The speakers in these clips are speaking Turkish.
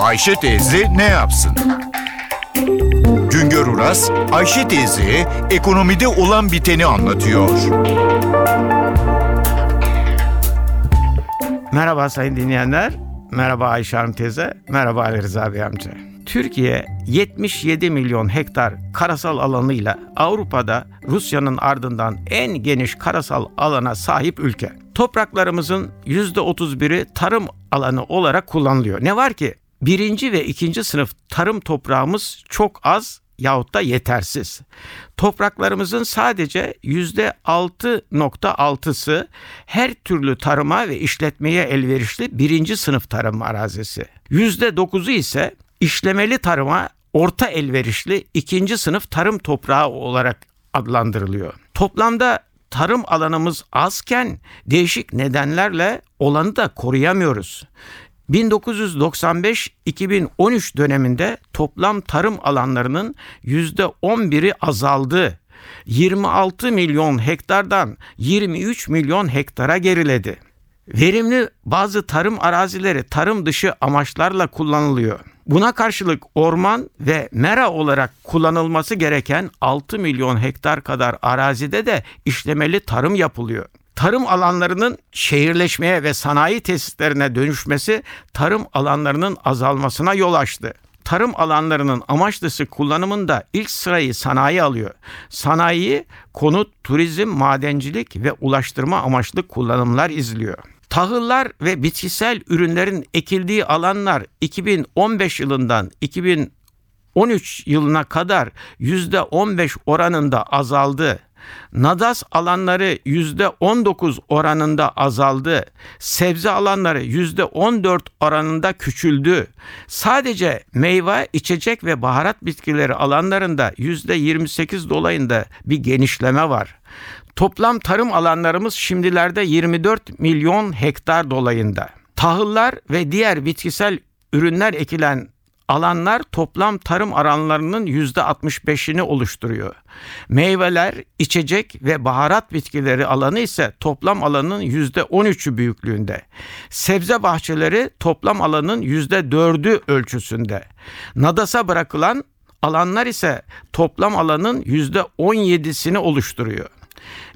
Ayşe teyze ne yapsın? Güngör Uras, Ayşe teyze ekonomide olan biteni anlatıyor. Merhaba sayın dinleyenler. Merhaba Ayşe Hanım teyze. Merhaba Ali Rıza Bey amca. Türkiye 77 milyon hektar karasal alanıyla Avrupa'da Rusya'nın ardından en geniş karasal alana sahip ülke. Topraklarımızın %31'i tarım alanı olarak kullanılıyor. Ne var ki birinci ve ikinci sınıf tarım toprağımız çok az yahut da yetersiz. Topraklarımızın sadece %6.6'sı her türlü tarıma ve işletmeye elverişli birinci sınıf tarım arazisi. %9'u ise işlemeli tarıma orta elverişli ikinci sınıf tarım toprağı olarak adlandırılıyor. Toplamda tarım alanımız azken değişik nedenlerle olanı da koruyamıyoruz. 1995-2013 döneminde toplam tarım alanlarının %11'i azaldı. 26 milyon hektardan 23 milyon hektara geriledi. Verimli bazı tarım arazileri tarım dışı amaçlarla kullanılıyor. Buna karşılık orman ve mera olarak kullanılması gereken 6 milyon hektar kadar arazide de işlemeli tarım yapılıyor. Tarım alanlarının şehirleşmeye ve sanayi tesislerine dönüşmesi tarım alanlarının azalmasına yol açtı. Tarım alanlarının amaç dışı kullanımında ilk sırayı sanayi alıyor. Sanayi konut, turizm, madencilik ve ulaştırma amaçlı kullanımlar izliyor. Tahıllar ve bitkisel ürünlerin ekildiği alanlar 2015 yılından 2013 yılına kadar %15 oranında azaldı. Nadas alanları %19 oranında azaldı. Sebze alanları %14 oranında küçüldü. Sadece meyve, içecek ve baharat bitkileri alanlarında %28 dolayında bir genişleme var. Toplam tarım alanlarımız şimdilerde 24 milyon hektar dolayında. Tahıllar ve diğer bitkisel ürünler ekilen alanlar toplam tarım alanlarının %65'ini oluşturuyor. Meyveler, içecek ve baharat bitkileri alanı ise toplam alanın %13'ü büyüklüğünde. Sebze bahçeleri toplam alanın %4'ü ölçüsünde. Nadasa bırakılan alanlar ise toplam alanın %17'sini oluşturuyor.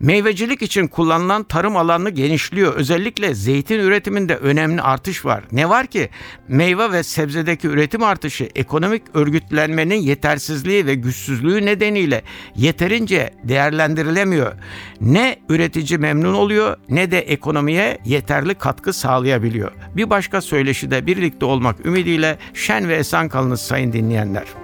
Meyvecilik için kullanılan tarım alanı genişliyor. Özellikle zeytin üretiminde önemli artış var. Ne var ki meyve ve sebzedeki üretim artışı ekonomik örgütlenmenin yetersizliği ve güçsüzlüğü nedeniyle yeterince değerlendirilemiyor. Ne üretici memnun oluyor ne de ekonomiye yeterli katkı sağlayabiliyor. Bir başka söyleşide birlikte olmak ümidiyle şen ve esen kalınız sayın dinleyenler.